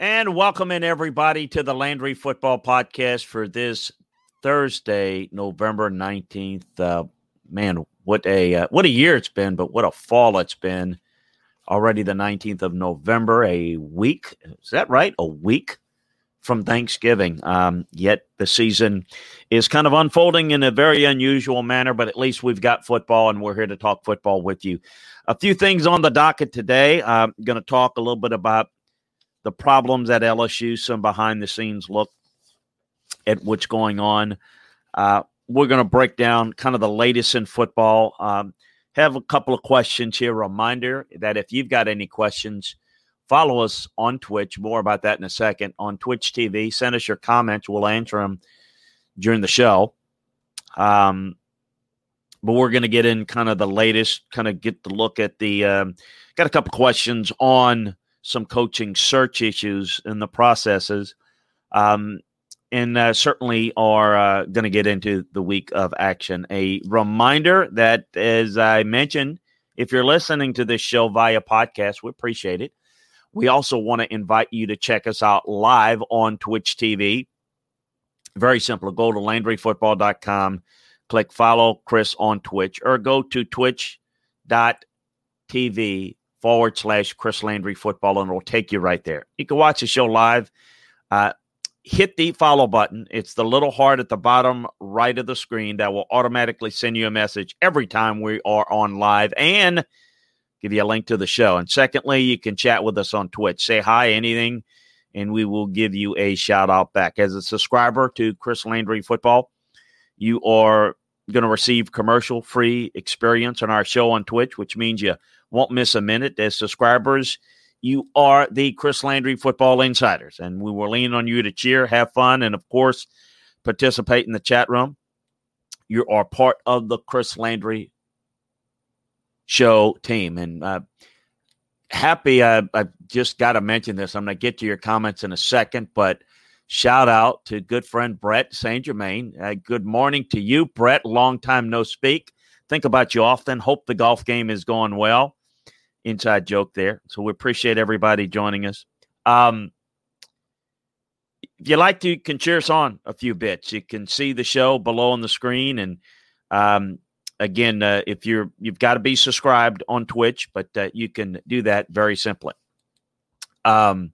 And welcome in everybody to the Landry Football Podcast for this Thursday, November 19th. Uh, man, what a uh, what a year it's been, but what a fall it's been. Already the 19th of November, a week. Is that right? A week from Thanksgiving. Um, yet the season is kind of unfolding in a very unusual manner, but at least we've got football and we're here to talk football with you. A few things on the docket today. I'm going to talk a little bit about the problems at LSU, some behind the scenes look at what's going on. Uh, we're going to break down kind of the latest in football. Um, have a couple of questions here. Reminder that if you've got any questions, follow us on Twitch. More about that in a second on Twitch TV. Send us your comments. We'll answer them during the show. Um, but we're going to get in kind of the latest, kind of get the look at the. Um, got a couple questions on some coaching search issues in the processes. Um, and uh, certainly are uh, going to get into the week of action. A reminder that, as I mentioned, if you're listening to this show via podcast, we appreciate it. We also want to invite you to check us out live on Twitch TV. Very simple. Go to LandryFootball.com, click follow Chris on Twitch, or go to twitch.tv forward slash Chris Landry football, and it'll take you right there. You can watch the show live. Uh, hit the follow button. It's the little heart at the bottom right of the screen that will automatically send you a message every time we are on live and give you a link to the show. And secondly, you can chat with us on Twitch. Say hi, anything, and we will give you a shout out back. As a subscriber to Chris Landry Football, you are going to receive commercial free experience on our show on Twitch, which means you won't miss a minute. As subscribers, you are the Chris Landry Football Insiders, and we will lean on you to cheer, have fun, and of course, participate in the chat room. You are part of the Chris Landry show team, and uh, happy. Uh, I just got to mention this. I'm going to get to your comments in a second, but shout out to good friend Brett St. Germain. Uh, good morning to you, Brett. Long time no speak. Think about you often. Hope the golf game is going well inside joke there. So we appreciate everybody joining us. Um, if you like to, you can cheer us on a few bits. You can see the show below on the screen, and um, again, uh, if you're you've got to be subscribed on Twitch, but uh, you can do that very simply. Um,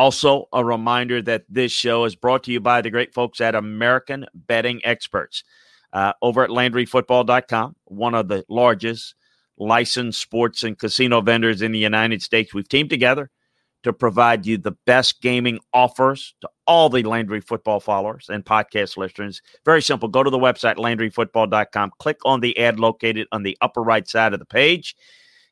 also, a reminder that this show is brought to you by the great folks at American Betting Experts uh, over at LandryFootball.com, one of the largest licensed sports and casino vendors in the United States. We've teamed together to provide you the best gaming offers to all the Landry football followers and podcast listeners. Very simple. Go to the website, LandryFootball.com, click on the ad located on the upper right side of the page,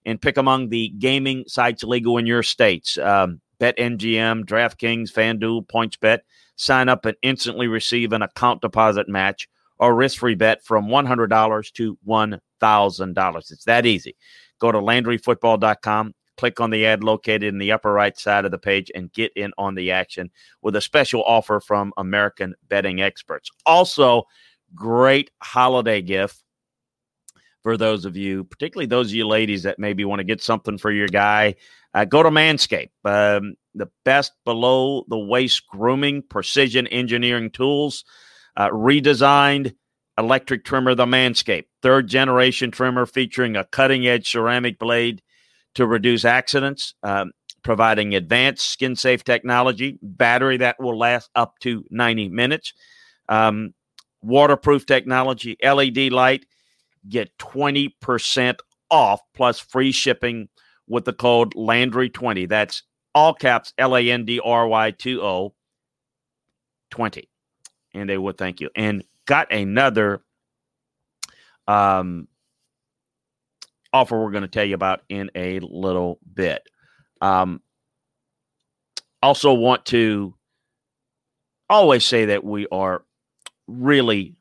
and pick among the gaming sites legal in your states. Um, BetMGM, DraftKings, FanDuel, PointsBet. Sign up and instantly receive an account deposit match or risk free bet from $100 to $1,000. It's that easy. Go to LandryFootball.com, click on the ad located in the upper right side of the page, and get in on the action with a special offer from American Betting Experts. Also, great holiday gift for those of you, particularly those of you ladies that maybe want to get something for your guy. Uh, go to Manscaped, um, the best below the waist grooming, precision engineering tools uh, redesigned electric trimmer, the Manscaped, third generation trimmer featuring a cutting edge ceramic blade to reduce accidents, um, providing advanced skin safe technology, battery that will last up to 90 minutes, um, waterproof technology, LED light. Get 20% off plus free shipping with the code Landry20. That's all caps L A N D R Y 20 20 and they would thank you. And got another um, offer we're going to tell you about in a little bit. Um, also, want to always say that we are really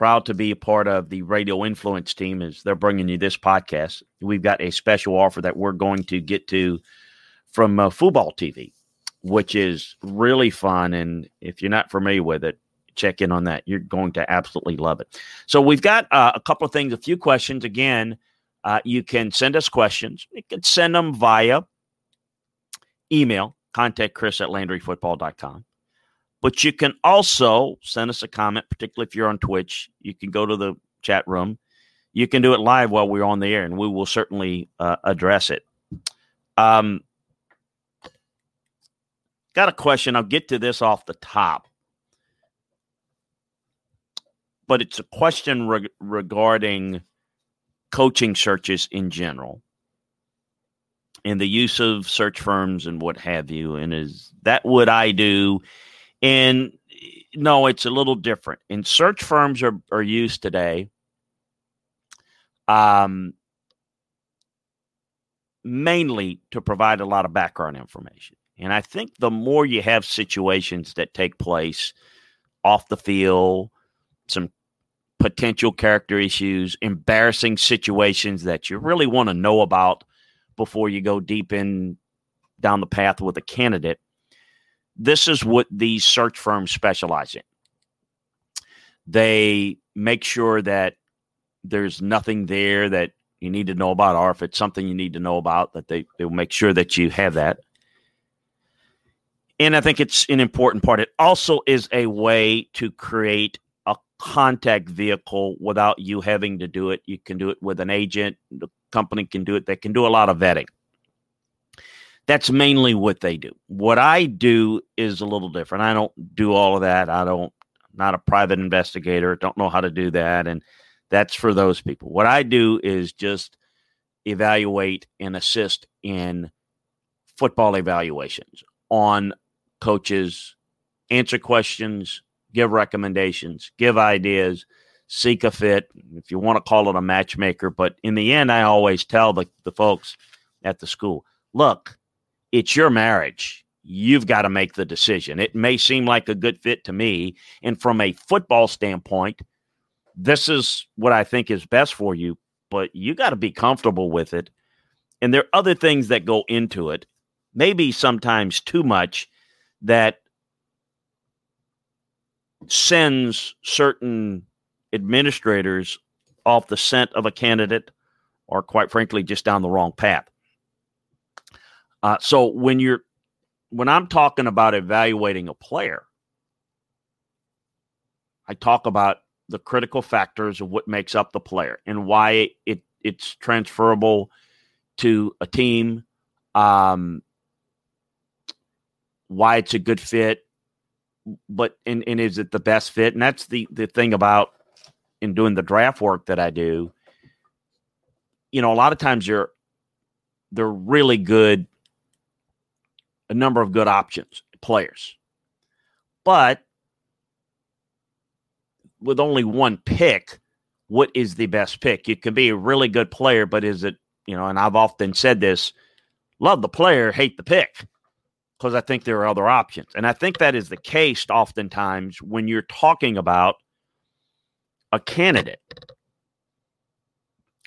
proud to be a part of the radio influence team as they're bringing you this podcast. We've got a special offer that we're going to get to from uh, fuboTV which is really fun. And if you're not familiar with it, check in on that. You're going to absolutely love it. So we've got uh, a couple of things, a few questions. Again, uh, you can send us questions. You can send them via email, contact Chris at LandryFootball.com. But you can also send us a comment, particularly if you're on Twitch. You can go to the chat room. You can do it live while we're on the air, and we will certainly uh, address it. Um, got a question. I'll get to this off the top, but it's a question re- regarding coaching searches in general and the use of search firms and what have you. And is that what I do? And no, it's a little different. And search firms are, are used today. Um, mainly to provide a lot of background information. And I think the more you have situations that take place off the field, some potential character issues, embarrassing situations that you really want to know about before you go deep in down the path with a candidate. This is what these search firms specialize in. They make sure that there's nothing there that you need to know about, or if it's something you need to know about, that they, they will make sure that you have that. And I think it's an important part. It also is a way to create a contact vehicle without you having to do it. You can do it with an agent. The company can do it. They can do a lot of vetting. That's mainly what they do. What I do is a little different. I don't do all of that. I don't not a private investigator, don't know how to do that and that's for those people. What I do is just evaluate and assist in football evaluations on coaches, answer questions, give recommendations, give ideas, seek a fit, if you want to call it a matchmaker. But in the end, I always tell the, the folks at the school look, it's your marriage. You've got to make the decision. It may seem like a good fit to me. And from a football standpoint, this is what I think is best for you, but you got to be comfortable with it. And there are other things that go into it, maybe sometimes too much, that sends certain administrators off the scent of a candidate or quite frankly just down the wrong path uh, so when you're when i'm talking about evaluating a player i talk about the critical factors of what makes up the player and why it it's transferable to a team um, why it's a good fit but and, and is it the best fit? And that's the the thing about in doing the draft work that I do, you know, a lot of times you're they're really good, a number of good options, players. But with only one pick, what is the best pick? You can be a really good player, but is it, you know, and I've often said this love the player, hate the pick, because I think there are other options. And I think that is the case oftentimes when you're talking about a candidate,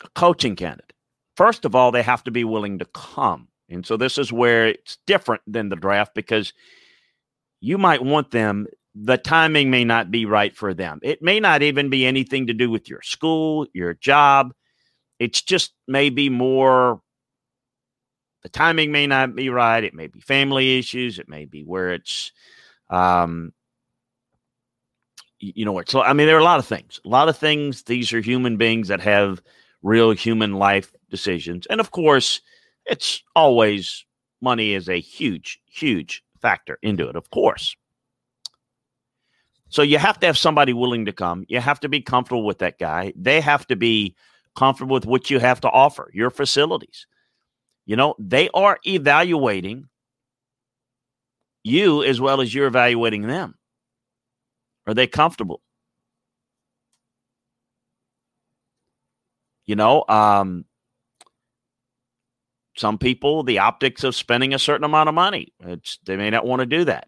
a coaching candidate, first of all, they have to be willing to come. And so this is where it's different than the draft because you might want them. The timing may not be right for them. It may not even be anything to do with your school, your job. It's just maybe more the timing may not be right. It may be family issues. It may be where it's um, you know? So I mean, there are a lot of things. A lot of things. These are human beings that have real human life decisions, and of course, it's always money is a huge, huge factor into it. Of course. So you have to have somebody willing to come. You have to be comfortable with that guy. They have to be comfortable with what you have to offer, your facilities. You know, they are evaluating you as well as you're evaluating them. Are they comfortable? You know, um, some people, the optics of spending a certain amount of money, it's, they may not want to do that.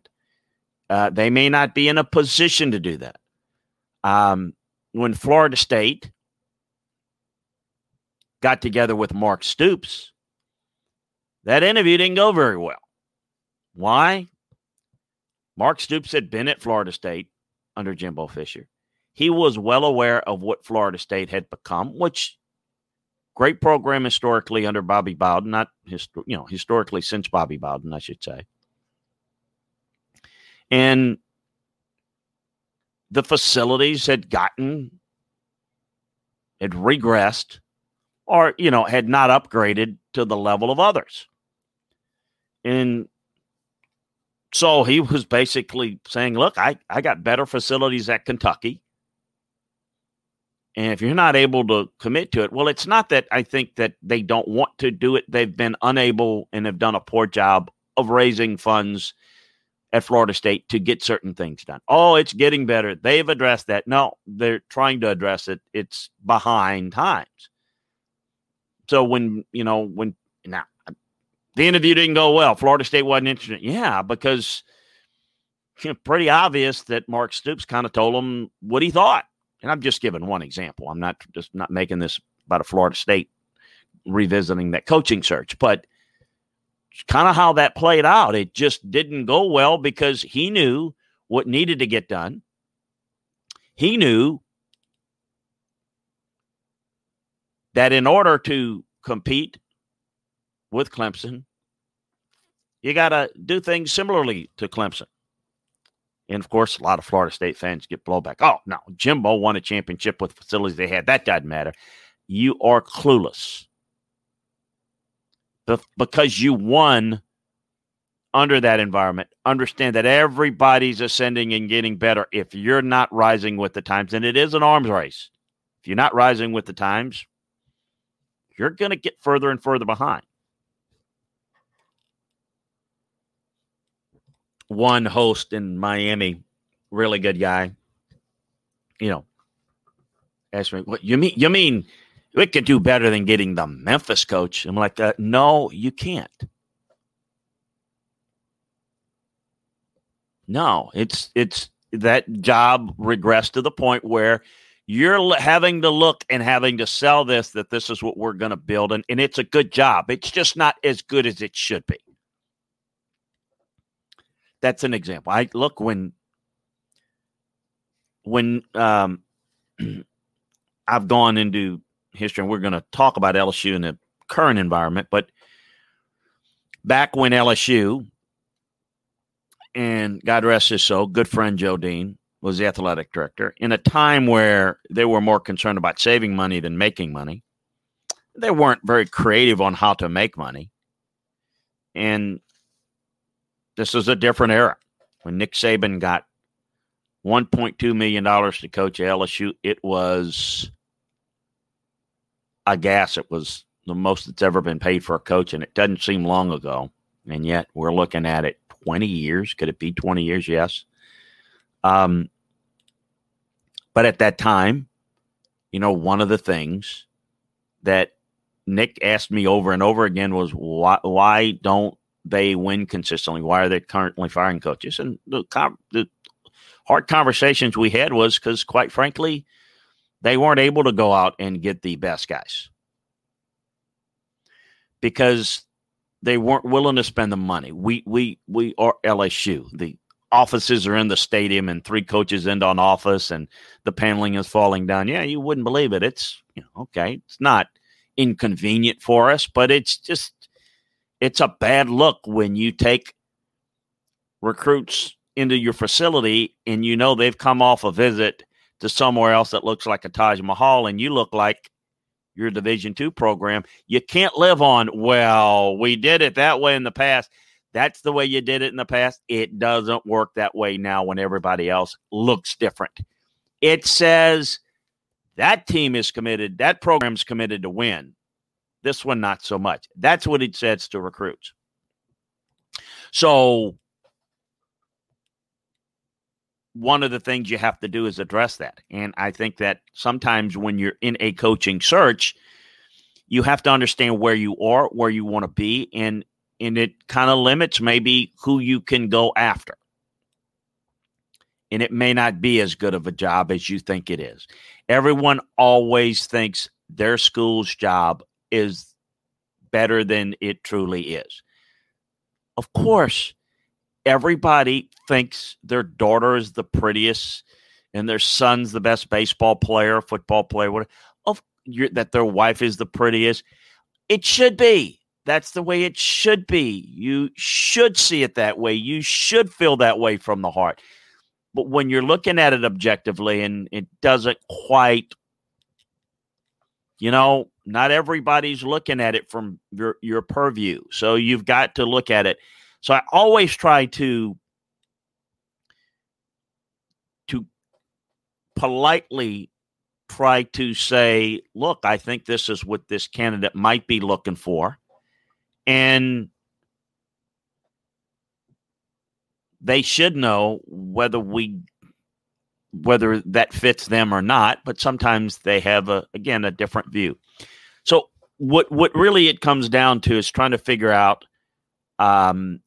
Uh, they may not be in a position to do that. Um, when Florida State got together with Mark Stoops, that interview didn't go very well. Why? Mark Stoops had been at Florida State under Jimbo Fisher. He was well aware of what Florida State had become, which great program historically under Bobby Bowden, not hist- you know historically since Bobby Bowden, I should say. And the facilities had gotten, had regressed, or, you know, had not upgraded to the level of others. And so he was basically saying, look, I, I got better facilities at Kentucky. And if you're not able to commit to it, well, it's not that I think that they don't want to do it. They've been unable and have done a poor job of raising funds at Florida State to get certain things done. Oh, it's getting better. They've addressed that. No, they're trying to address it. It's behind times. So when, you know, when now the interview didn't go well, Florida State wasn't interested. Yeah, because you know, pretty obvious that Mark Stoops kind of told them what he thought and I'm just giving one example. I'm not just not making this about a Florida State revisiting that coaching search, but kind of how that played out. It just didn't go well because he knew what needed to get done. He knew that in order to compete with Clemson, you got to do things similarly to Clemson. And of course, a lot of Florida State fans get blowback. Oh, no, Jimbo won a championship with facilities they had. That doesn't matter. You are clueless. because you won under that environment, understand that everybody's ascending and getting better. If you're not rising with the times, and it is an arms race, if you're not rising with the times, you're going to get further and further behind. One host in Miami, really good guy. You know, asked me, "What you mean? You mean we could do better than getting the Memphis coach?" I'm like, uh, "No, you can't. No, it's it's that job regressed to the point where." You're having to look and having to sell this that this is what we're going to build, and, and it's a good job. It's just not as good as it should be that's an example. I look when when um, I've gone into history, and we're going to talk about LSU in the current environment, but back when LSU and God rest his soul, good friend Joe Dean was the athletic director in a time where they were more concerned about saving money than making money. They weren't very creative on how to make money. And this is a different era. When Nick Saban got $1.2 million to coach LSU, it was a gas. It was the most that's ever been paid for a coach, and it doesn't seem long ago. And yet we're looking at it 20 years. Could it be 20 years? Yes. Um, but at that time, you know, one of the things that Nick asked me over and over again was why why don't they win consistently? Why are they currently firing coaches? And the, the hard conversations we had was because, quite frankly, they weren't able to go out and get the best guys because they weren't willing to spend the money. We we we are LSU. The offices are in the stadium, and three coaches end on office, and the paneling is falling down. Yeah, you wouldn't believe it. It's you know okay. It's not inconvenient for us, but it's just it's a bad look when you take recruits into your facility and you know they've come off a visit to somewhere else that looks like a Taj Mahal and you look like your division 2 program. You can't live on well we did it that way in the past. That's the way you did it in the past. It doesn't work that way now when everybody else looks different. It says that team is committed that program's committed to win this one, not so much. That's what it says to recruits. So, one of the things you have to do is address that. And I think that sometimes when you're in a coaching search, you have to understand where you are, where you want to be, and and it kind of limits maybe who you can go after. And it may not be as good of a job as you think it is. Everyone always thinks their school's job is better than it truly is. Of course, everybody thinks their daughter is the prettiest and their son's the best baseball player, football player, whatever. Of that their wife is the prettiest. It should be. that's the way it should be. You should see it that way. You should feel that way from the heart. But when you're looking at it objectively and it doesn't quite, you know, not everybody's looking at it from your, your purview. So you've got to look at it. So I always try to to politely try to say, look, I think this is what this candidate might be looking for. And they should know whether we whether that fits them or not but sometimes they have a again a different view so what what really it comes down to is trying to figure out um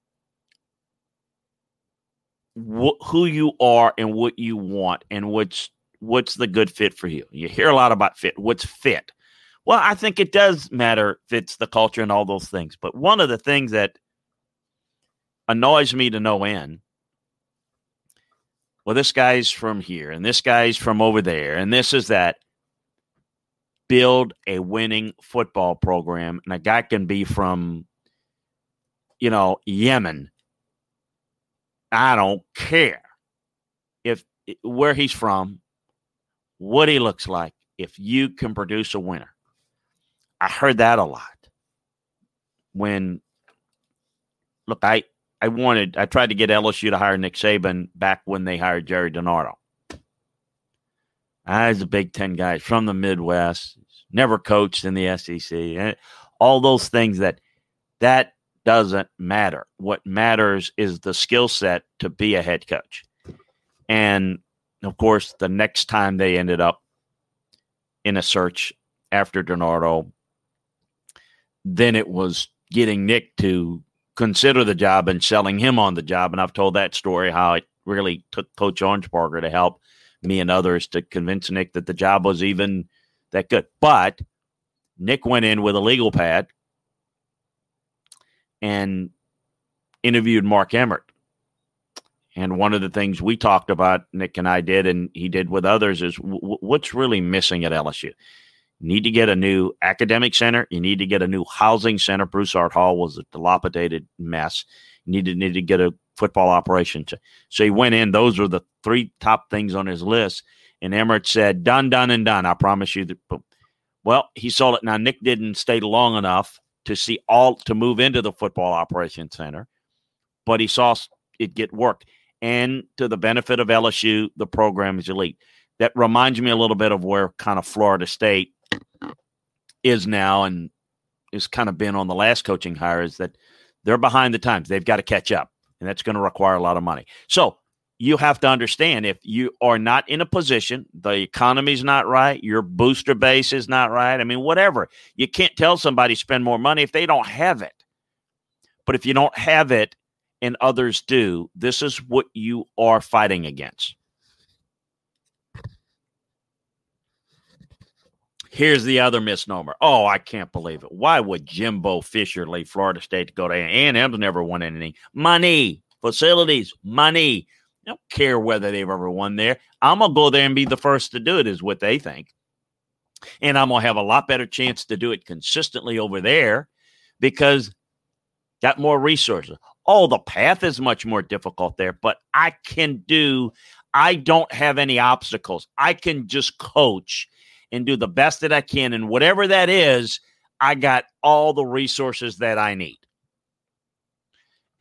wh- who you are and what you want and what's what's the good fit for you you hear a lot about fit what's fit well i think it does matter fits the culture and all those things but one of the things that annoys me to no end well, this guy's from here and this guy's from over there and this is that. Build a winning football program. And a guy can be from, you know, Yemen. I don't care if where he's from, what he looks like, if you can produce a winner. I heard that a lot. When look, I I wanted, I tried to get LSU to hire Nick Saban back when they hired Gerry DiNardo. I was a Big Ten guy from the Midwest, never coached in the SEC, and eh, all those things that that doesn't matter. What matters is the skill set to be a head coach. And of course, the next time they ended up in a search after DiNardo, then it was getting Nick to consider the job and selling him on the job. And I've told that story how it really took Coach Orensparger to help me and others to convince Nick that the job was even that good. But Nick went in with a legal pad and interviewed Mark Emmert. And one of the things we talked about, Nick and I did, and he did with others, is w- what's really missing at LSU need to get a new academic center. You need to get a new housing center. Broussard Hall was a dilapidated mess. You need to need to get a football operation. So he went in. Those were the three top things on his list. And Emmert said, "Done, done, and done." I promise you that. Well, he sold it. Now Nick didn't stay long enough to see all to move into the football operation center, but he saw it get worked. And to the benefit of LSU, the program is elite. That reminds me a little bit of where kind of Florida State is now and is kind of been on the last coaching hire is that they're behind the times. They've got to catch up, and that's going to require a lot of money. So you have to understand if you are not in a position, the economy's not right, your booster base is not right. I mean, whatever. You can't tell somebody spend more money if they don't have it. But if you don't have it and others do, this is what you are fighting against. Here's the other misnomer. Oh, I can't believe it. Why would Jimbo Fisher leave Florida State to go to A&M's never won anything? Money, facilities, money. I don't care whether they've ever won there. I'm going to go there and be the first to do it, is what they think. And I'm going to have a lot better chance to do it consistently over there because got more resources. Oh, the path is much more difficult there, but I can do, I don't have any obstacles. I can just coach and do the best that I can. And whatever that is, I got all the resources that I need.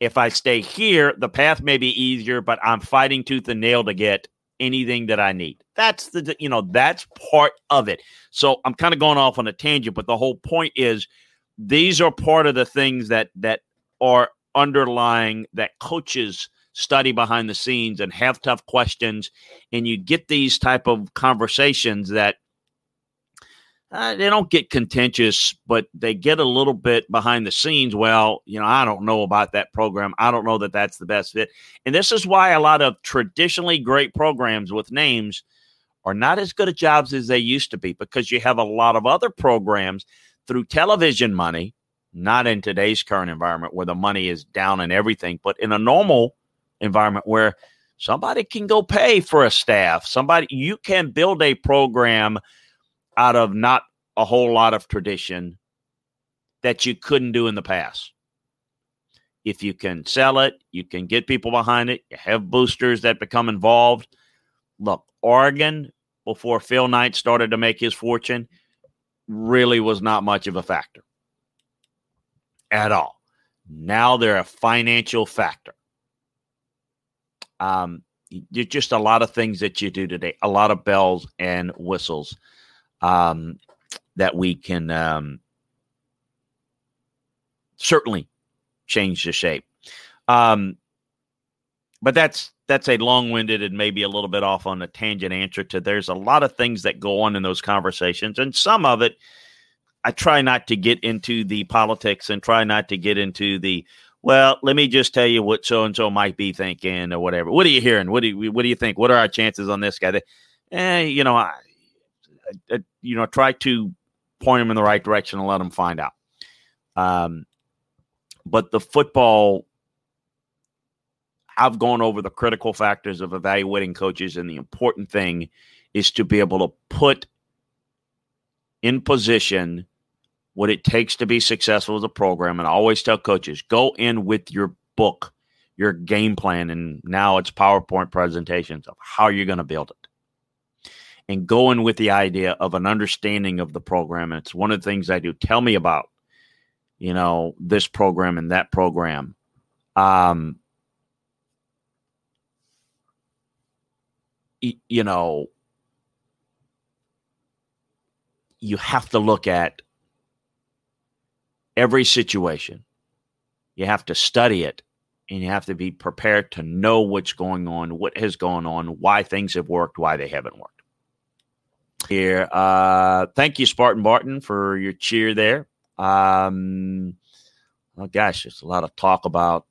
If I stay here, the path may be easier, but I'm fighting tooth and nail to get anything that I need. That's the, you know, that's part of it. So I'm kind of going off on a tangent, but the whole point is these are part of the things that, that are underlying that coaches study behind the scenes and have tough questions. And you get these type of conversations that uh, they don't get contentious, but they get a little bit behind the scenes. Well, you know, I don't know about that program. I don't know that that's the best fit. And this is why a lot of traditionally great programs with names are not as good at jobs as they used to be because you have a lot of other programs through television money, not in today's current environment where the money is down and everything, but in a normal environment where somebody can go pay for a staff, somebody you can build a program out of not a whole lot of tradition that you couldn't do in the past. If you can sell it, you can get people behind it, you have boosters that become involved. Look, Oregon, before Phil Knight started to make his fortune, really was not much of a factor at all. Now they're a financial factor. Um, just a lot of things that you do today, a lot of bells and whistles um, that we can um, certainly change the shape. Um, but that's that's a long-winded and maybe a little bit off on a tangent answer to there's a lot of things that go on in those conversations and some of it i try not to get into the politics and try not to get into the well let me just tell you what so and so might be thinking or whatever. What are you hearing? What do you what do you think? What are our chances on this guy? Eh, you know I, I, you know try to point them in the right direction and let them find out um but the football I've gone over the critical factors of evaluating coaches, and the important thing is to be able to put in position what it takes to be successful as a program. And I always tell coaches go in with your book, your game plan, and now it's PowerPoint presentations of how you're going to build it. And going with the idea of an understanding of the program. And it's one of the things I do. Tell me about, you know, this program and that program. Um, you know, you have to look at every situation. You have to study it and you have to be prepared to know what's going on, what has gone on, why things have worked, why they haven't worked. Here, uh, thank you, Spartan Barton, for your cheer there. Um, oh gosh, there's a lot of talk about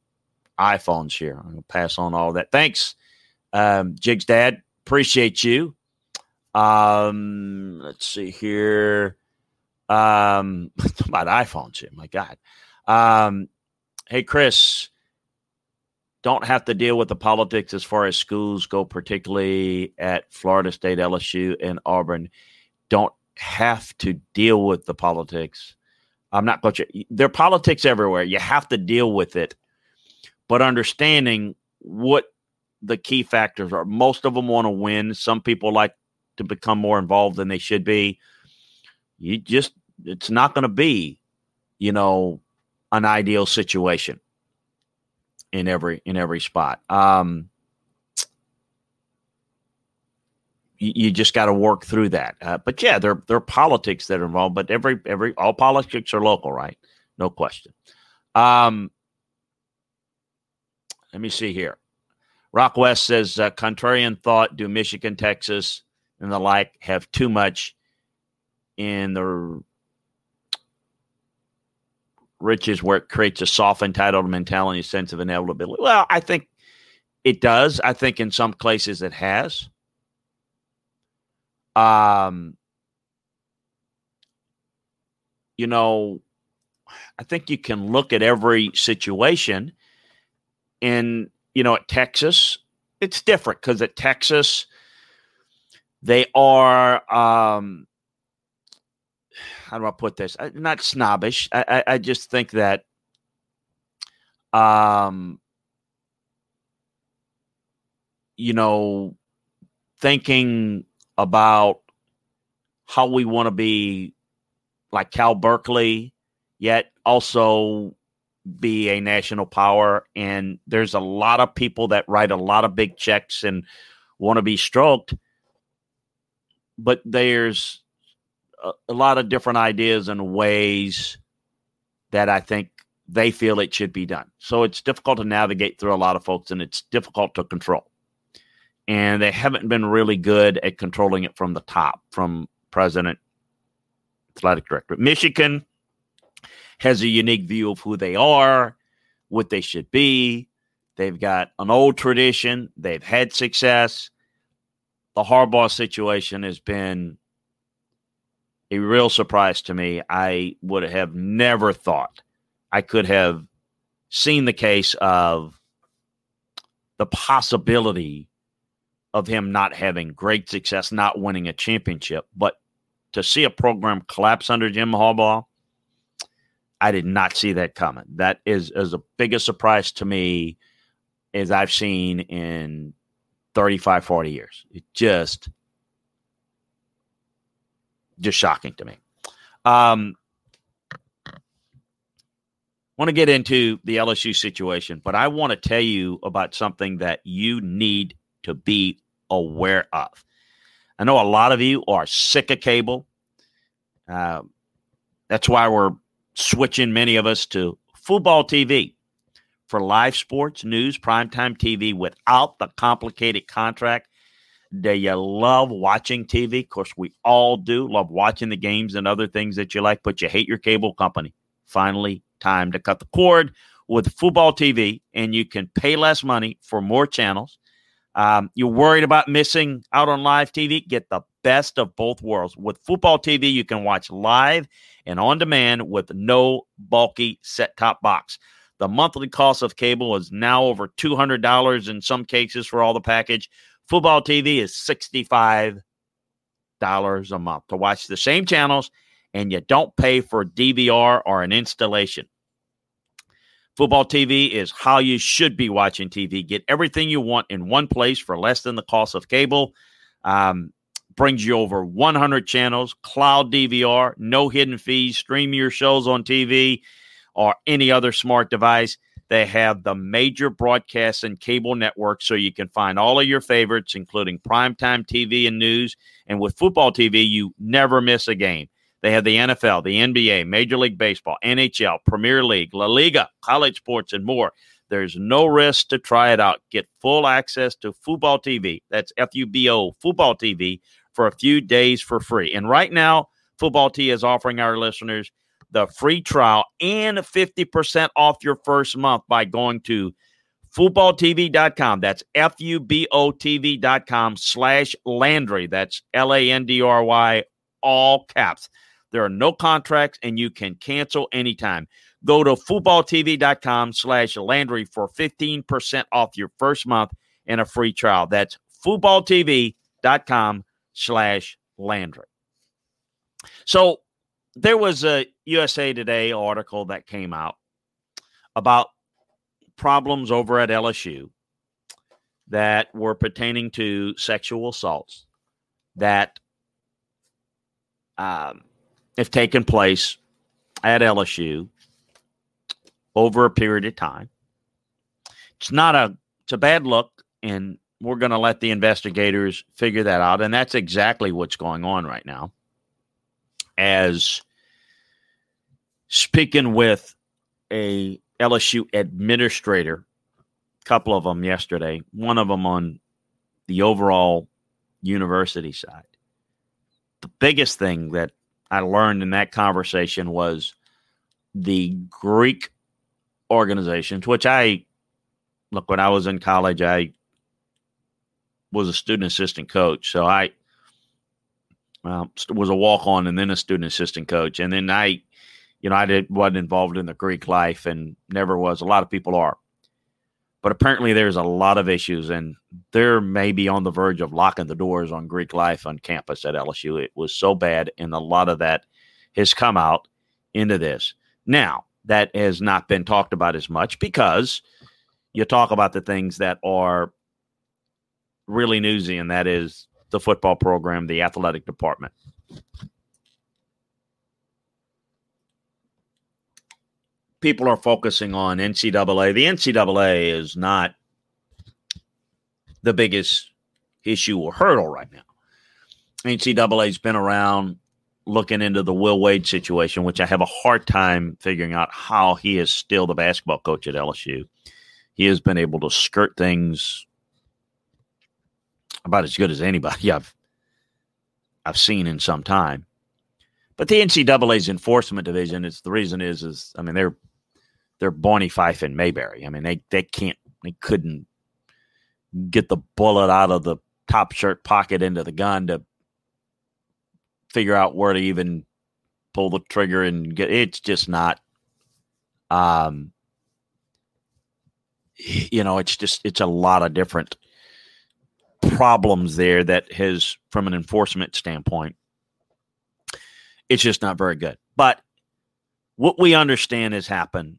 iPhones here. I'm gonna pass on all that. Thanks, um, Jig's dad. Appreciate you. Um, let's see here. Um, about iPhones here. My God. Um, hey, Chris, don't have to deal with the politics as far as schools go, particularly at Florida State, LSU, and Auburn. Don't have to deal with the politics. I'm not going to. There are politics everywhere. You have to deal with it, but understanding what the key factors are. Most of them want to win. Some people like to become more involved than they should be. You just, it's not going to be, you know, an ideal situation in every in every spot. Um, you, you just got to work through that. Uh, but yeah, there there are politics that are involved. But every every all politics are local, right? No question. Um, let me see here. Rock West says uh, contrarian thought. Do Michigan, Texas, and the like have too much in the riches where it creates a soft entitled mentality, sense of inevitability? Well, I think it does. I think in some places it has. Um, you know, I think you can look at every situation and you know, at Texas, it's different because at Texas, they are, um, how do I put this? Not snobbish. I, I, I just think that, um, you know, thinking about how we want to be like Cal Berkeley, yet also be a national power. And there's a lot of people that write a lot of big checks and want to be stroked. But there's a, a lot of different ideas and ways that I think they feel it should be done. So it's difficult to navigate through a lot of folks and it's difficult to control. And they haven't been really good at controlling it from the top, from president, athletic director. Michigan, has a unique view of who they are, what they should be. They've got an old tradition, they've had success. The Harbaugh situation has been a real surprise to me. I would have never thought I could have seen the case of the possibility of him not having great success, not winning a championship. But to see a program collapse under Jim Harbaugh I did not see that coming. That is as a biggest surprise to me as I've seen in 35, 40 years. It just, just shocking to me. Um, want to get into the LSU situation, but I want to tell you about something that you need to be aware of. I know a lot of you are sick of cable. Uh, that's why we're switching many of us to fuboTV for live sports, news, primetime TV without the complicated contract. Do you love watching TV? Of course, we all do. Love watching the games and other things that you like, but you hate your cable company. Finally, time to cut the cord with fuboTV, and you can pay less money for more channels. Um, you're worried about missing out on live TV? Get the best of both worlds. With fuboTV, you can watch live and on demand with no bulky set top box. The monthly cost of cable is now over $200 in some cases for all the package. fuboTV is $65 a month to watch the same channels, and you don't pay for DVR or an installation. fuboTV is how you should be watching TV. Get everything you want in one place for less than the cost of cable. Um, brings you over 100 channels, cloud DVR, no hidden fees. Stream your shows on TV or any other smart device. They have the major broadcast and cable networks so you can find all of your favorites, including primetime TV and news. And with fuboTV, you never miss a game. They have the NFL, the NBA, Major League Baseball, NHL, Premier League, La Liga, college sports, and more. There's no risk to try it out. Get full access to fuboTV. That's F U B O, fuboTV, for a few days for free. And right now, Football T is offering our listeners the free trial and 50% off your first month by going to fubotv.com. That's F U B O TV.com slash Landry. That's L A N D R Y, all caps. There are no contracts and you can cancel anytime. Go to fubotv.com slash Landry for 15% off your first month and a free trial. That's fubotv.com slash Landry. So there was a USA Today article that came out about problems over at LSU that were pertaining to sexual assaults that um, have taken place at LSU over a period of time. It's not a it's a bad look, and we're going to let the investigators figure that out, and that's exactly what's going on right now. As speaking with a LSU administrator, a couple of them yesterday, one of them on the overall university side. The biggest thing that I learned in that conversation was the Greek organizations, which I look when I was in college, I was a student assistant coach. So I was a walk on and then a student assistant coach. And then I you know, I did, wasn't involved in the Greek life and never was. A lot of people are. But apparently there's a lot of issues, and they're maybe on the verge of locking the doors on Greek life on campus at LSU. It was so bad, and a lot of that has come out into this. Now, that has not been talked about as much because you talk about the things that are really newsy, and that is the football program, the athletic department. People are focusing on NCAA. The NCAA is not the biggest issue or hurdle right now. NCAA's been around looking into the Will Wade situation, which I have a hard time figuring out how he is still the basketball coach at LSU. He has been able to skirt things about as good as anybody I've I've seen in some time. But the NCAA's enforcement division, it's the reason is is I mean they're they're Barney Fife and Mayberry. I mean they they can't they couldn't get the bullet out of the top shirt pocket into the gun to figure out where to even pull the trigger and get it's just not um you know it's just it's a lot of different problems there that has from an enforcement standpoint it's just not very good. But what we understand has happened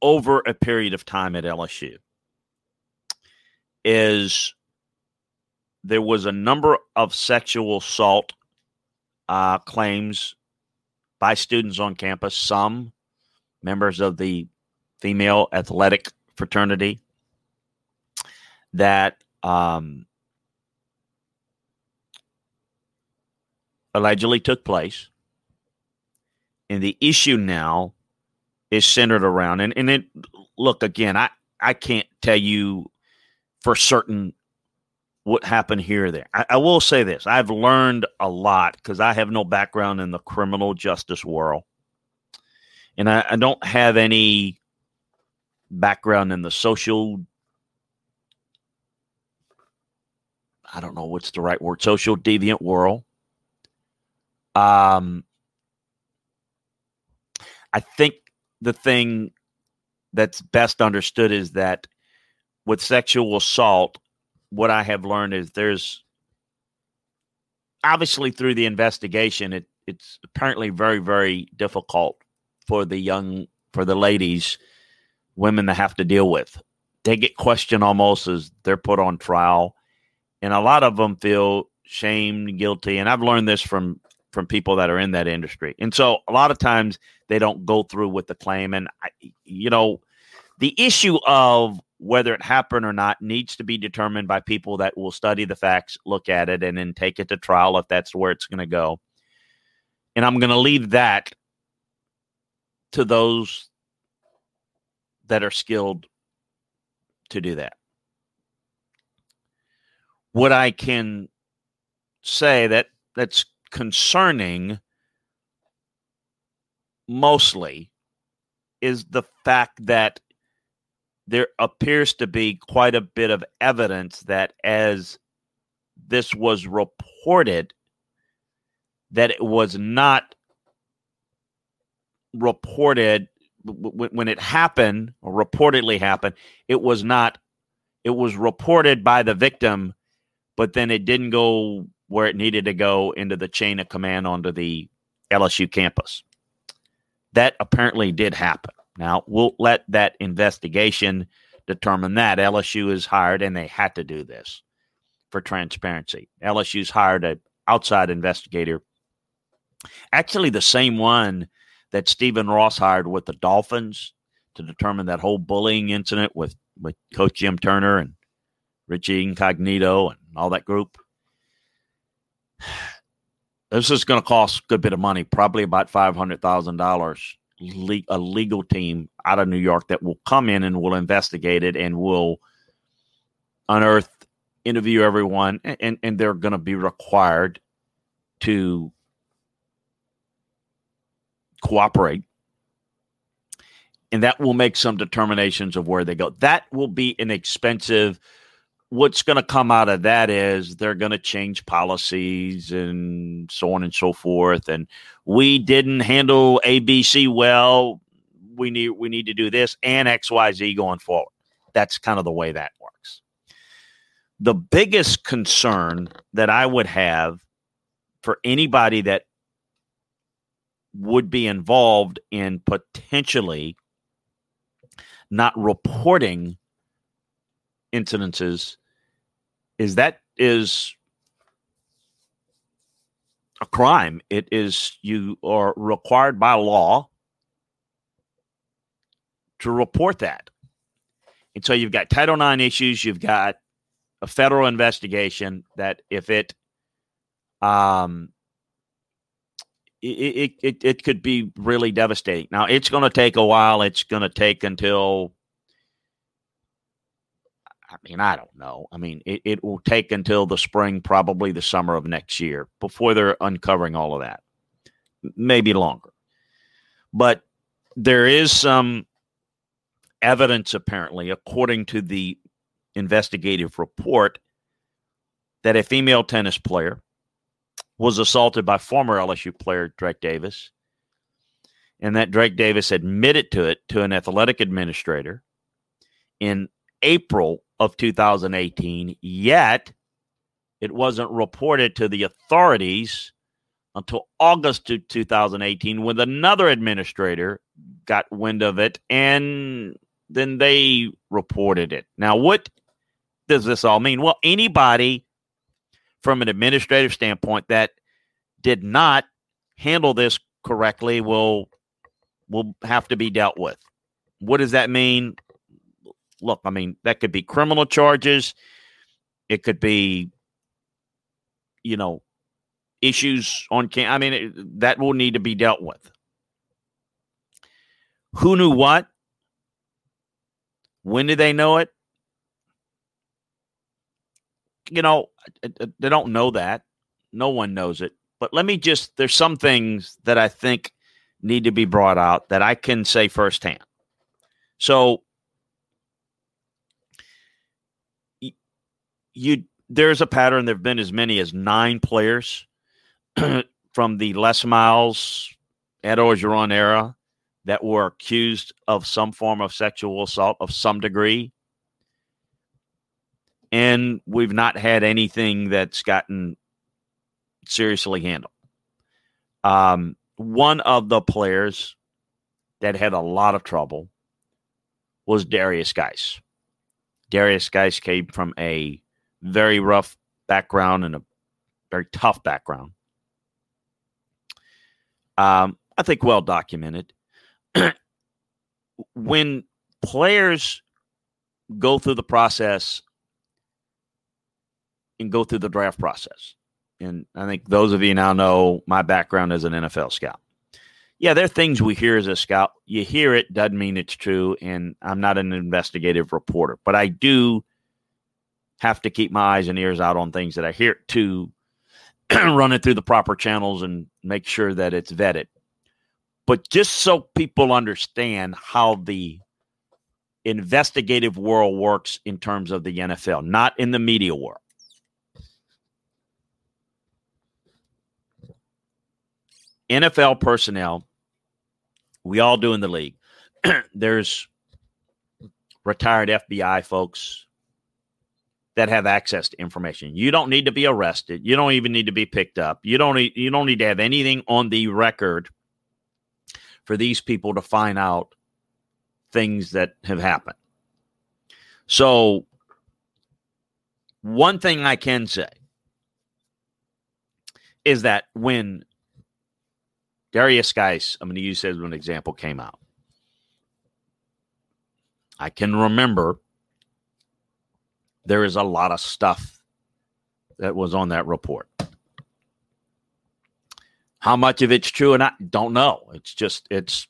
over a period of time at LSU is there was a number of sexual assault uh, claims by students on campus, some members of the female athletic fraternity that um, allegedly took place. And the issue now is centered around, and, and it, look, again, I, I can't tell you for certain what happened here or there. I, I will say this I've learned a lot because I have no background in the criminal justice world. And I, I don't have any background in the social I don't know what's the right word, social deviant world. Um, I think the thing that's best understood is that with sexual assault, what I have learned is there's obviously through the investigation, it, it's apparently very, very difficult for the young, for the ladies, women to have to deal with. They get questioned almost as they're put on trial. And a lot of them feel shamed, guilty. And I've learned this from from people that are in that industry. And so a lot of times they don't go through with the claim. And, I, you know, the issue of whether it happened or not needs to be determined by people that will study the facts, look at it, and then take it to trial if that's where it's going to go. And I'm going to leave that to those that are skilled to do that. What I can say that that's concerning mostly is the fact that there appears to be quite a bit of evidence that as this was reported that it was not reported when it happened or reportedly happened it was not it was reported by the victim but then it didn't go where it needed to go into the chain of command onto the LSU campus. That apparently did happen. Now, we'll let that investigation determine that. LSU is hired, and they had to do this for transparency. LSU's hired an outside investigator, actually, the same one that Stephen Ross hired with the Dolphins to determine that whole bullying incident with, with Coach Jim Turner and Richie Incognito and all that group this is going to cost a good bit of money, probably about five hundred thousand dollars. A legal team out of New York that will come in and will investigate it and will unearth, interview everyone, and and they're going to be required to cooperate and that will make some determinations of where they go. That will be an expensive what's going to come out of that is they're going to change policies and so on and so forth. And we didn't handle abc well we need we need to do this and xyz going forward. That's kind of the way that works. The biggest concern that i would have for anybody that would be involved in potentially not reporting incidences is that is a crime. It is you are required by law to report that. And so you've got Title IX issues, you've got a federal investigation that if it um it, it, it, it could be really devastating. Now it's going to take a while. It's going to take until I mean, I don't know. I mean, it, it will take until the spring, probably the summer of next year, before they're uncovering all of that. Maybe longer. But there is some evidence, apparently, according to the investigative report, that a female tennis player was assaulted by former LSU player Drake Davis, and that Drake Davis admitted to it to an athletic administrator in April of 2018, yet it wasn't reported to the authorities until August of 2018 when another administrator got wind of it and then they reported it. Now, what does this all mean? Well, anybody from an administrative standpoint that did not handle this correctly will will have to be dealt with. What does that mean? Look, I mean, that could be criminal charges. It could be, you know, issues on cam. I mean, it, that will need to be dealt with. Who knew what? When did they know it? You know, they don't know that. No one knows it. But let me just, there's some things that I think need to be brought out that I can say firsthand. So, you there's a pattern. There have been as many as nine players from the Les Miles, Ed Orgeron era that were accused of some form of sexual assault of some degree. And we've not had anything that's gotten seriously handled. Um, one of the players that had a lot of trouble was Derrius Guice. Derrius Guice came from a very rough background and a very tough background. Um, I think well documented. when players go through the process and go through the draft process, and I think those of you now know my background as an NFL scout. Yeah, there are things we hear as a scout. You hear it, doesn't mean it's true. And I'm not an investigative reporter, but I do have to keep my eyes and ears out on things that I hear to run it through the proper channels and make sure that it's vetted. But just so people understand how the investigative world works in terms of the NFL, not in the media world. NFL personnel, we all do in the league. There's retired FBI folks that have access to information. You don't need to be arrested. You don't even need to be picked up. You don't need, you don't need to have anything on the record for these people to find out things that have happened. So one thing I can say is that when Derrius Guice, I'm going to use as an example, came out. I can remember there is a lot of stuff that was on that report. How much of it's true and I don't know. It's just it's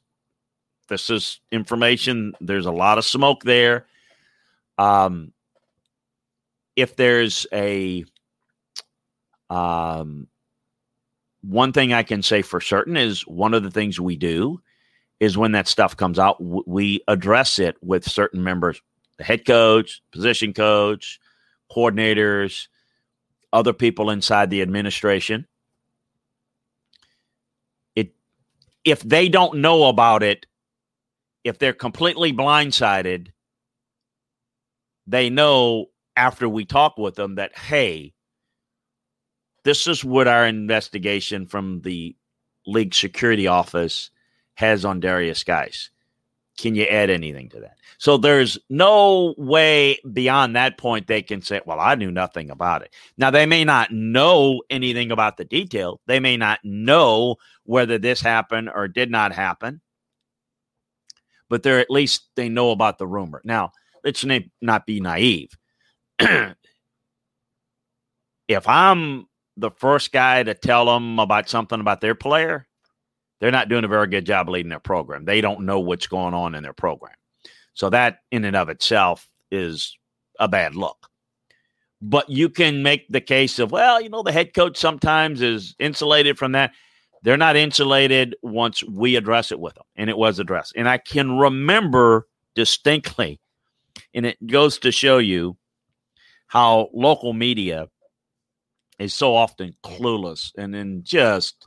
this is information. There's a lot of smoke there. Um, if there's a um, one thing I can say for certain is one of the things we do is when that stuff comes out, we address it with certain members, the head coach, position coach, coordinators, other people inside the administration. It if they don't know about it, if they're completely blindsided, they know after we talk with them that hey, this is what our investigation from the league security office has on Derrius Guice. Can you add anything to that? So there's no way beyond that point they can say, well, I knew nothing about it. Now, they may not know anything about the detail. They may not know whether this happened or did not happen, but they're at least they know about the rumor. Now, let's not be naive. if I'm the first guy to tell them about something about their player, they're not doing a very good job leading their program. They don't know what's going on in their program. So that in and of itself is a bad look. But you can make the case of, well, you know, the head coach sometimes is insulated from that. They're not insulated once we address it with them. And it was addressed. And I can remember distinctly, and it goes to show you how local media is so often clueless and then just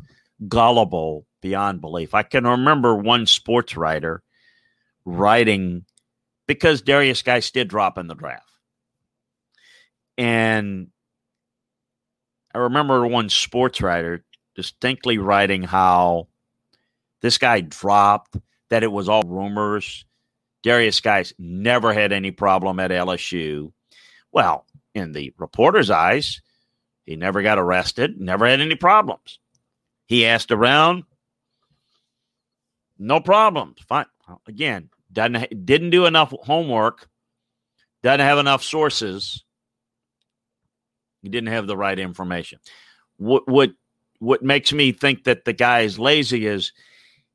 gullible beyond belief. I can remember one sports writer writing because Derrius Guice did drop in the draft. And I remember one sports writer distinctly writing how this guy dropped, that it was all rumors. Derrius Guice never had any problem at LSU. Well, in the reporter's eyes, he never got arrested, never had any problems. He asked around, no problems. Fine. Again, doesn't didn't do enough homework, doesn't have enough sources. He didn't have the right information. What what what makes me think that the guy is lazy is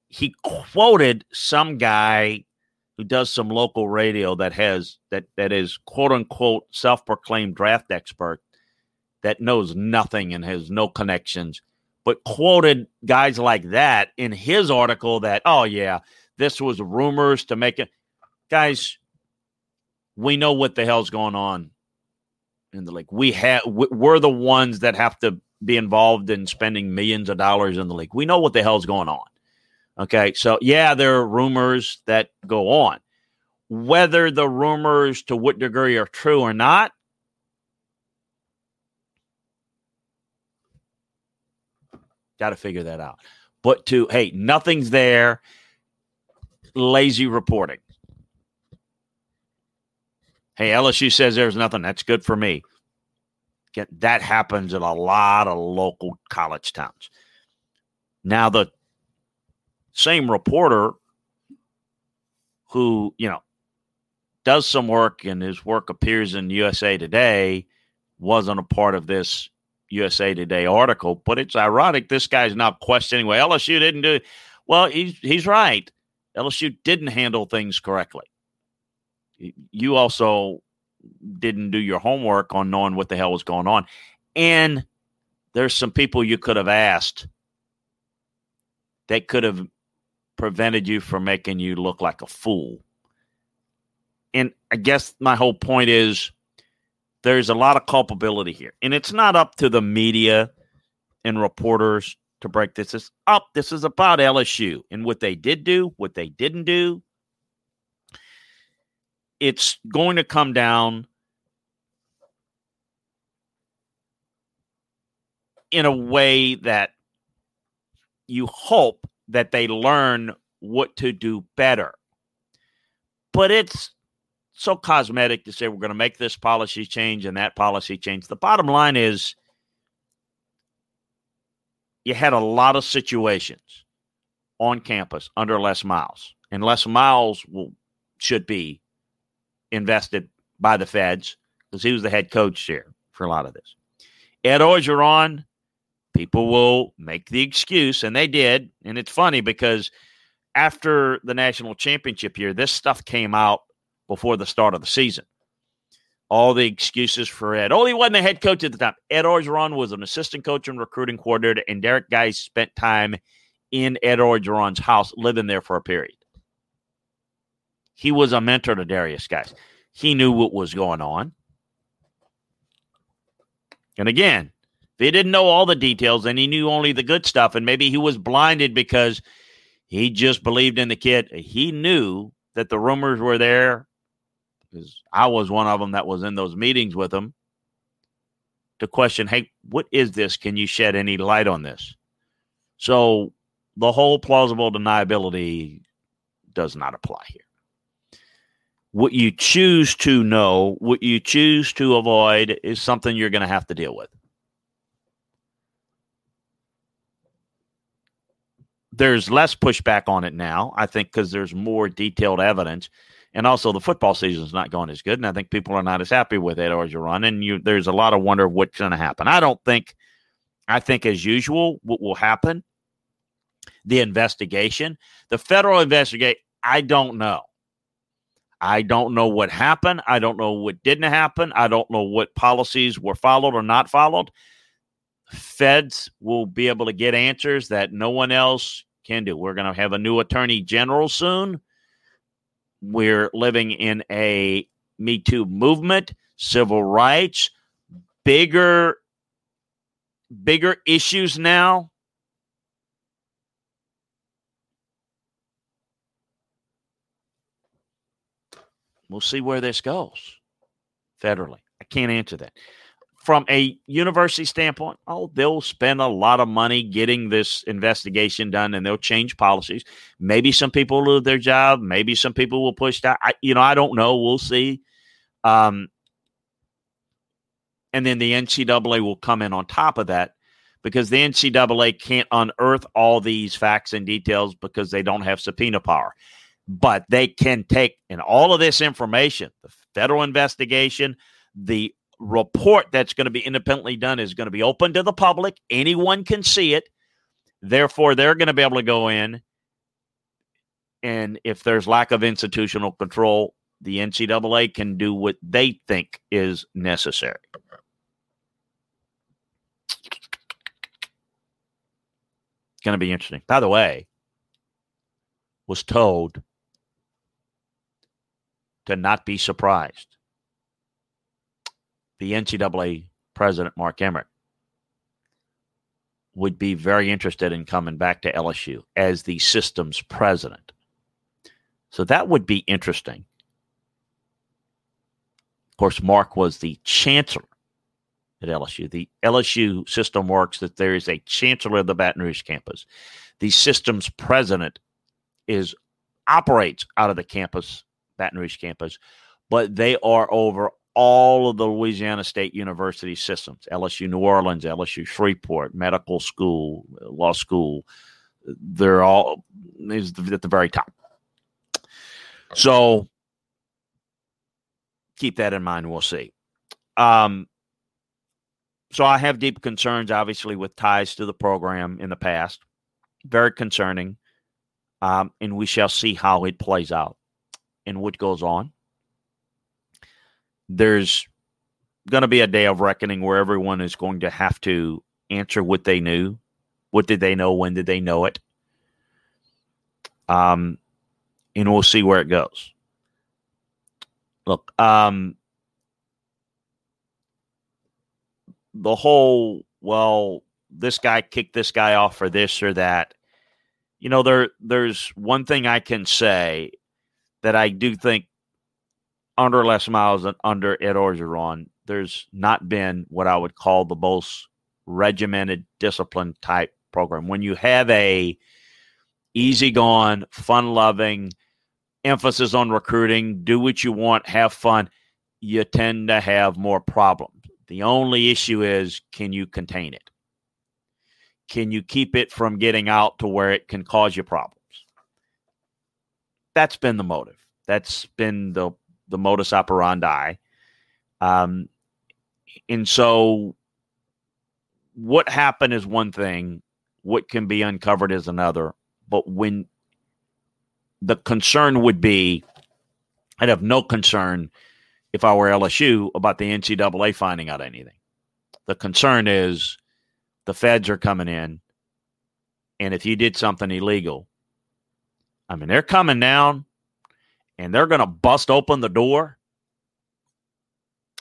he quoted some guy who does some local radio that has that that is quote unquote self-proclaimed draft expert that knows nothing and has no connections but quoted guys like that in his article that oh yeah this was rumors to make it guys we know what the hell's going on in the league we have we're the ones that have to be involved in spending millions of dollars in the league we know what the hell's going on Okay. So, yeah, there are rumors that go on. Whether the rumors to what degree are true or not, got to figure that out. But to, hey, nothing's there, lazy reporting. Hey, LSU says there's nothing. That's good for me. Get, that happens in a lot of local college towns. Now, the same reporter who, you know, does some work and his work appears in USA Today wasn't a part of this USA Today article, but it's ironic this guy's not questioning well LSU didn't do. Well, he's he's right. LSU didn't handle things correctly. You also didn't do your homework on knowing what the hell was going on. And there's some people you could have asked that could have prevented you from making you look like a fool. And I guess my whole point is there's a lot of culpability here. And it's not up to the media and reporters to break this. It's up. This is about LSU and what they did do, what they didn't do. It's going to come down in a way that you hope that they learn what to do better. But it's so cosmetic to say we're going to make this policy change and that policy change. The bottom line is you had a lot of situations on campus under Les Miles, and Les Miles will should be invested by the feds because he was the head coach here for a lot of this. Ed Orgeron people will make the excuse, and they did. And it's funny because after the national championship year, this stuff came out before the start of the season. All the excuses for Ed. He wasn't the head coach at the time. Ed Orgeron was an assistant coach and recruiting coordinator, and Derrius Guice spent time in Ed Orgeron's house, living there for a period. He was a mentor to Derrius Guice. He knew what was going on. And again, if he didn't know all the details and he knew only the good stuff, and maybe he was blinded because he just believed in the kid. He knew that the rumors were there because I was one of them that was in those meetings with him to question, hey, what is this? Can you shed any light on this? So the whole plausible deniability does not apply here. What you choose to know, what you choose to avoid is something you're going to have to deal with. there's less pushback on it now, I think, because there's more detailed evidence. And also, the football season is not going as good, and I think people are not as happy with you run. And you, there's a lot of wonder of what's going to happen. I don't think, I think as usual, what will happen, the investigation, the federal investigate. I don't know. I don't know what happened. I don't know what didn't happen. I don't know what policies were followed or not followed. Feds will be able to get answers that no one else can do. We're going to have a new attorney general soon. We're living in a Me Too movement, civil rights, bigger, bigger issues now. We'll see where this goes federally. I can't answer that. From a university standpoint, oh, they'll spend a lot of money getting this investigation done and they'll change policies. Maybe some people will lose their job. Maybe some people will push that. I, you know, I don't know. We'll see. Um, and then the NCAA will come in on top of that because the NCAA can't unearth all these facts and details because they don't have subpoena power. But they can take in all of this information, the federal investigation, the report that's going to be independently done is going to be open to the public. Anyone can see it. Therefore, they're going to be able to go in. And if there's lack of institutional control, the NCAA can do what they think is necessary. It's going to be interesting. By the way, was told to not be surprised the NCAA president, Mark Emmert, would be very interested in coming back to LSU as the system's president. So that would be interesting. Of course, Mark was the chancellor at LSU. The LSU system works that there is a chancellor of the Baton Rouge campus. The system's president is operates out of the campus, Baton Rouge campus, but they are over all of the Louisiana State University systems LSU New Orleans, LSU Shreveport, medical school, law school. They're all is at the very top. So keep that in mind. We'll see. Um, so I have deep concerns, obviously, with ties to the program in the past. Very concerning. Um, and we shall see how it plays out and what goes on there's going to be a day of reckoning where everyone is going to have to answer what they knew. What did they know? When did they know it? Um, and we'll see where it goes. Look, um, the whole well, this guy kicked this guy off for this or that. You know, there there's one thing I can say that I do think under Les Miles and under Ed Orgeron, there's not been what I would call the most regimented, disciplined type program. When you have a easygoing, fun-loving, emphasis on recruiting, do what you want, have fun, you tend to have more problems. The only issue is can you contain it? Can you keep it from getting out to where it can cause you problems? That's been the motive. That's been the the modus operandi. Um, and so, what happened is one thing, what can be uncovered is another. But when the concern would be, I'd have no concern if I were LSU about the NCAA finding out anything. The concern is the feds are coming in, and if you did something illegal, I mean, they're coming down and they're going to bust open the door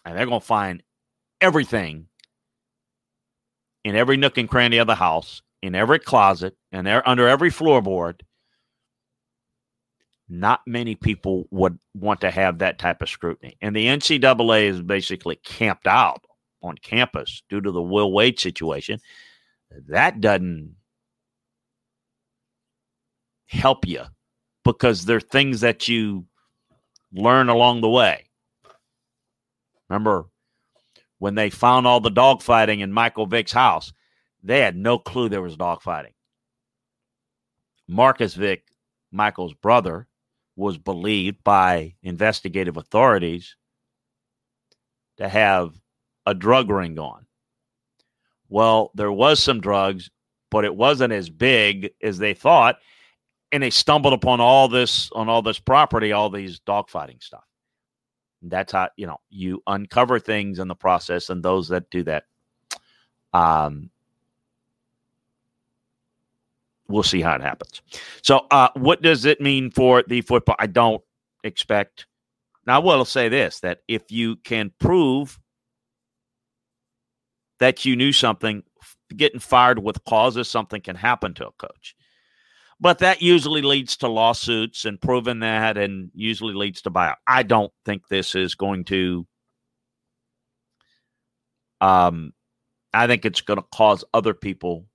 and they're going to find everything in every nook and cranny of the house, in every closet, and there under every floorboard. Not many people would want to have that type of scrutiny. And the NCAA is basically camped out on campus due to the Will Wade situation. That doesn't help you because they're things that you learn along the way. Remember when they found all the dogfighting in Michael Vick's house, they had no clue there was dogfighting. Marcus Vick, Michael's brother, was believed by investigative authorities to have a drug ring on. Well, there was some drugs, but it wasn't as big as they thought and they stumbled upon all this on all this property, all these dogfighting stuff. That's how you know you uncover things in the process, and those that do that, um, we'll see how it happens. So, uh, what does it mean for the football? I don't expect. Now, I will say this: that if you can prove that you knew something, getting fired with causes something can happen to a coach. But that usually leads to lawsuits and proving that and usually leads to buyout. I don't think this is going to Um, I think it's going to cause other people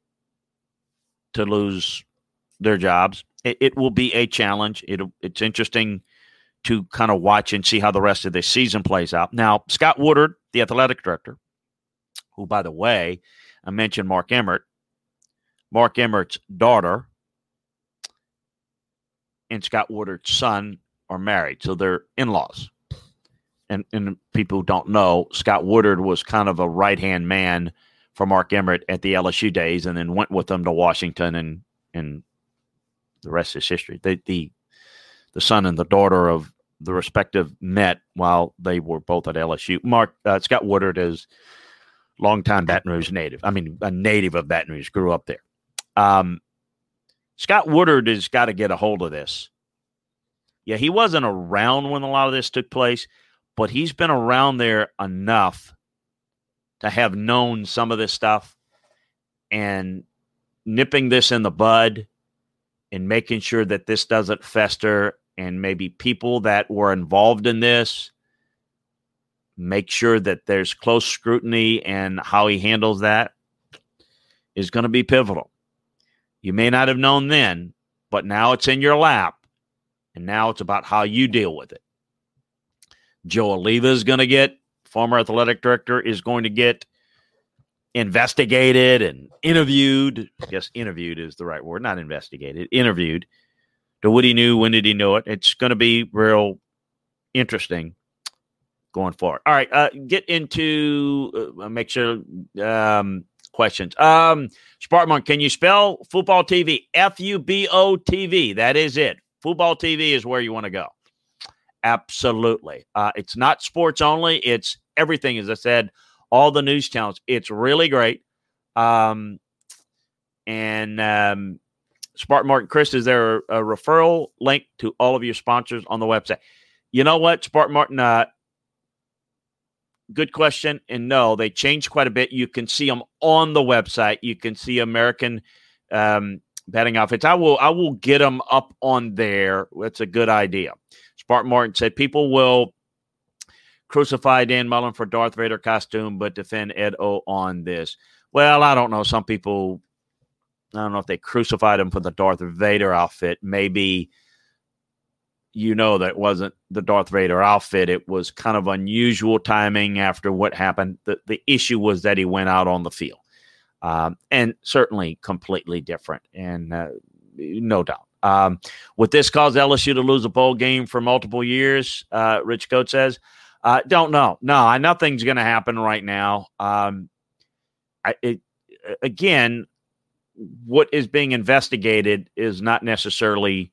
to lose their jobs. It, it will be a challenge. It it's interesting to kind of watch and see how the rest of this season plays out. Now, Scott Woodward, the athletic director, who, by the way, I mentioned Mark Emmert. Mark Emmert's daughter and Scott Woodward's son are married, so they're in-laws. And, and people who don't know, Scott Woodward was kind of a right-hand man for Mark Emmert at the LSU days, and then went with them to Washington, and and the rest is history. The the the son and the daughter of the respective met while they were both at LSU. Mark uh, Scott Woodward is longtime Baton Rouge native. I mean, a native of Baton Rouge, grew up there. Um, Scott Woodward has got to get a hold of this. Yeah, he wasn't around when a lot of this took place, but he's been around there enough to have known some of this stuff and nipping this in the bud and making sure that this doesn't fester and maybe people that were involved in this make sure that there's close scrutiny and how he handles that is going to be pivotal. You may not have known then, but now it's in your lap. And now it's about how you deal with it. Joe Alleva is going to get, former athletic director, is going to get investigated and interviewed. Yes, interviewed is the right word, not investigated, interviewed to what he knew, when did he know it. It's going to be real interesting going forward. All right, uh, get into uh, make sure um, questions. Um, Spartman, can you spell fuboTV? F U B O T V. That is it. fuboTV is where you want to go. Absolutely. Uh, it's not sports only. It's everything. As I said, all the news channels. It's really great. Um, and um, Spartan Martin Chris, is there a, a, referral link to all of your sponsors on the website? You know what, Spartan Martin, uh, good question. And no, they changed quite a bit. You can see them on the website. You can see American um, betting outfits. I will I will get them up on there. That's a good idea. Spartan Martin said people will crucify Dan Mullen for Darth Vader costume, but defend Ed O on this. Well, I don't know. Some people, I don't know if they crucified him for the Darth Vader outfit. Maybe you know that wasn't the Darth Vader outfit. It was kind of unusual timing after what happened. The, the issue was that he went out on the field. Um, and certainly completely different, and uh, no doubt. Um, would this cause LSU to lose a bowl game for multiple years? Uh, Rich Coat says. Uh, don't know. No, nothing's going to happen right now. Um, I, it, again, what is being investigated is not necessarily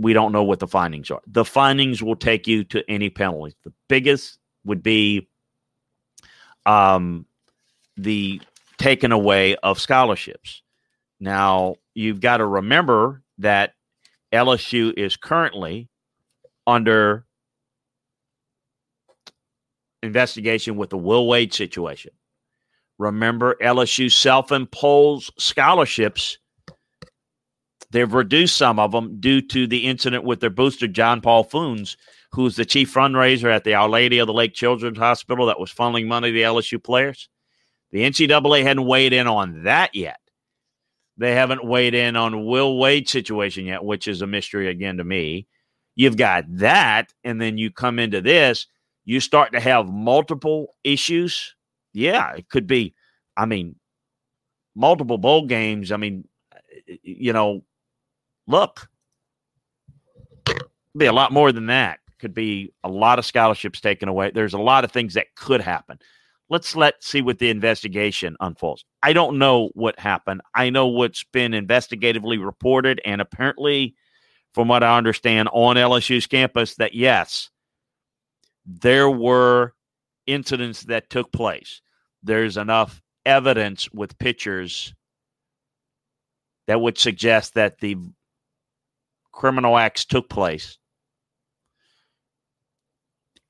we don't know what the findings are. The findings will take you to any penalties. The biggest would be um, the taken away of scholarships. Now, you've got to remember that LSU is currently under investigation with the Will Wade situation. Remember, LSU self imposed scholarships They've reduced some of them due to the incident with their booster, John Paul Funes, who's the chief fundraiser at the Our Lady of the Lake Children's Hospital that was funneling money to the LSU players. The NCAA hadn't weighed in on that yet. They haven't weighed in on Will Wade's situation yet, which is a mystery again to me. You've got that, and then you come into this, you start to have multiple issues. Yeah, it could be, I mean, multiple bowl games. I mean, you know, look, be a lot more than that. Could be a lot of scholarships taken away. There's a lot of things that could happen. Let's let see what the investigation unfolds. I don't know what happened. I know what's been investigatively reported, and apparently, from what I understand, on LSU's campus, that yes, there were incidents that took place. There's enough evidence with pictures that would suggest that the criminal acts took place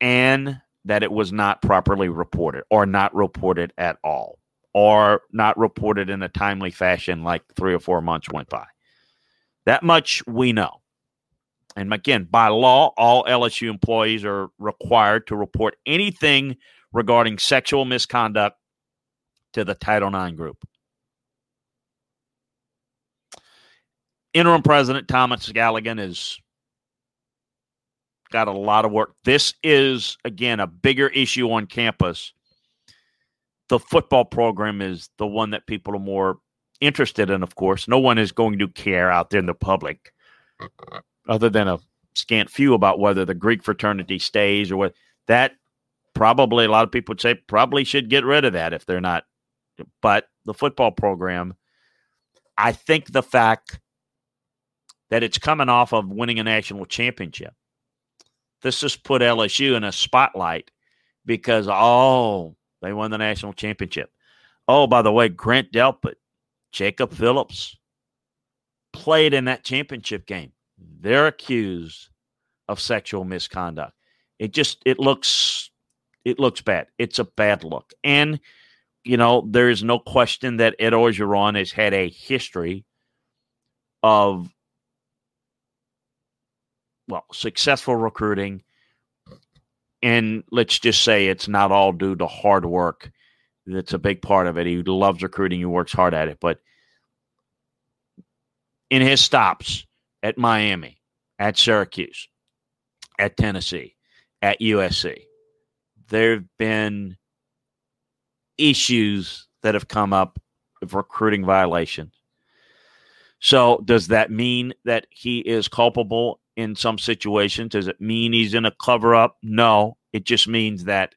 and that it was not properly reported or not reported at all or not reported in a timely fashion like three or four months went by. That much we know. And again, by law, all LSU employees are required to report anything regarding sexual misconduct to the Title IX group. Interim President Thomas Galligan has got a lot of work. This is, again, a bigger issue on campus. The football program is the one that people are more interested in, of course. No one is going to care out there in the public, other than a scant few, about whether the Greek fraternity stays or what. That probably a lot of people would say probably should get rid of that if they're not. But the football program, I think the fact that it's coming off of winning a national championship. This has put LSU in a spotlight because, oh, they won the national championship. Oh, by the way, Grant Delpit, Jacob Phillips played in that championship game. They're accused of sexual misconduct. It just it looks it looks bad. It's a bad look. And you know, there is no question that Ed Orgeron has had a history of well, successful recruiting. And let's just say it's not all due to hard work. That's a big part of it. He loves recruiting, he works hard at it. But in his stops at Miami, at Syracuse, at Tennessee, at USC, there have been issues that have come up of recruiting violations. So, does that mean that he is culpable in some situations. Does it mean he's in a cover up? No. It just means that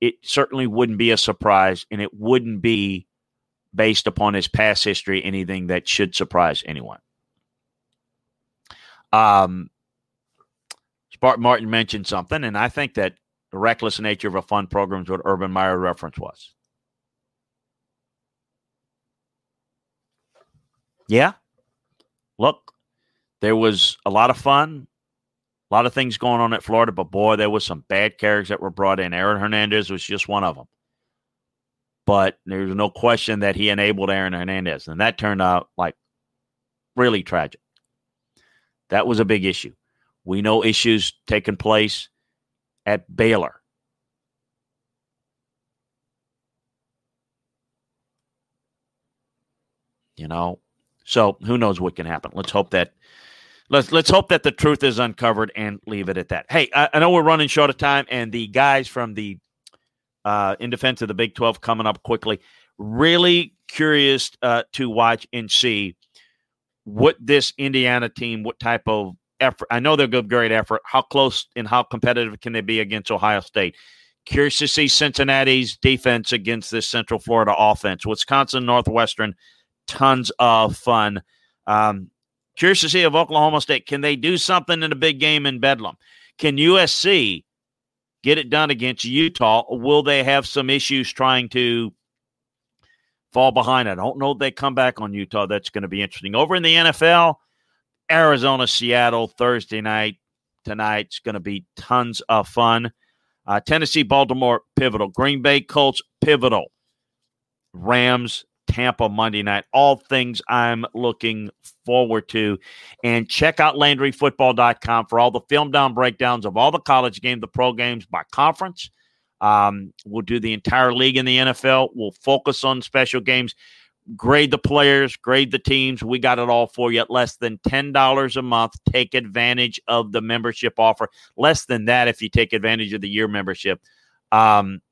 it certainly wouldn't be a surprise and it wouldn't be based upon his past history anything that should surprise anyone. Um, Spartan Martin mentioned something, and I think that the reckless nature of a fund program is what Urban Meyer reference was. Yeah. Look, there was a lot of fun, a lot of things going on at Florida, but boy, there was some bad characters that were brought in. Aaron Hernandez was just one of them. But there's no question that he enabled Aaron Hernandez, and that turned out like really tragic. That was a big issue. We know issues taking place at Baylor. You know, so who knows what can happen? Let's hope that let's let's hope that the truth is uncovered and leave it at that. Hey, I, I know we're running short of time, and the guys from the uh, in defense of the Big Twelve coming up quickly. Really curious uh, to watch and see what this Indiana team, what type of effort. I know they'll give great effort. How close and how competitive can they be against Ohio State? Curious to see Cincinnati's defense against this Central Florida offense. Wisconsin, Northwestern, tons of fun. Um, Curious to see if Oklahoma State can they do something in a big game in Bedlam? Can USC get it done against Utah? Will they have some issues trying to fall behind? I don't know if they come back on Utah. That's going to be interesting. Over in the NFL, Arizona, Seattle, Thursday night tonight's going to be tons of fun. Uh, Tennessee, Baltimore, pivotal. Green Bay, Colts, pivotal. Rams, Tampa Monday night. All things I'm looking forward to. And check out LandryFootball.com for all the film down breakdowns of all the college games, the pro games by conference. Um, we'll do the entire league in the NFL. We'll focus on special games, grade the players, grade the teams. We got it all for you at less than $10 a month. Take advantage of the membership offer. Less than that if you take advantage of the year membership. Um,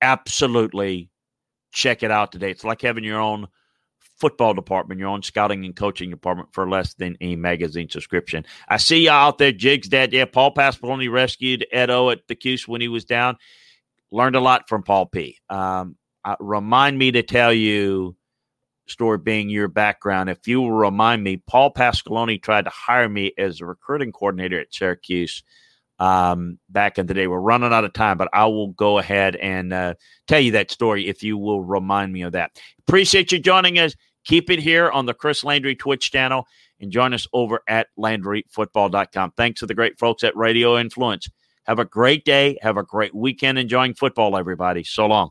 absolutely check it out today. It's like having your own football department, your own scouting and coaching department for less than a magazine subscription. I see you out there, Jigs Dad. Yeah, Paul Pasqualoni rescued Edo at the Cuse when he was down. Learned a lot from Paul P. Um, uh, remind me to tell you, story being your background. If you will remind me, Paul Pasqualoni tried to hire me as a recruiting coordinator at Syracuse um, back in the day. We're running out of time, but I will go ahead and uh, tell you that story if you will remind me of that. Appreciate you joining us. Keep it here on the Chris Landry Twitch channel and join us over at LandryFootball.com. Thanks to the great folks at Radio Influence. Have a great day. Have a great weekend enjoying football, everybody. So long.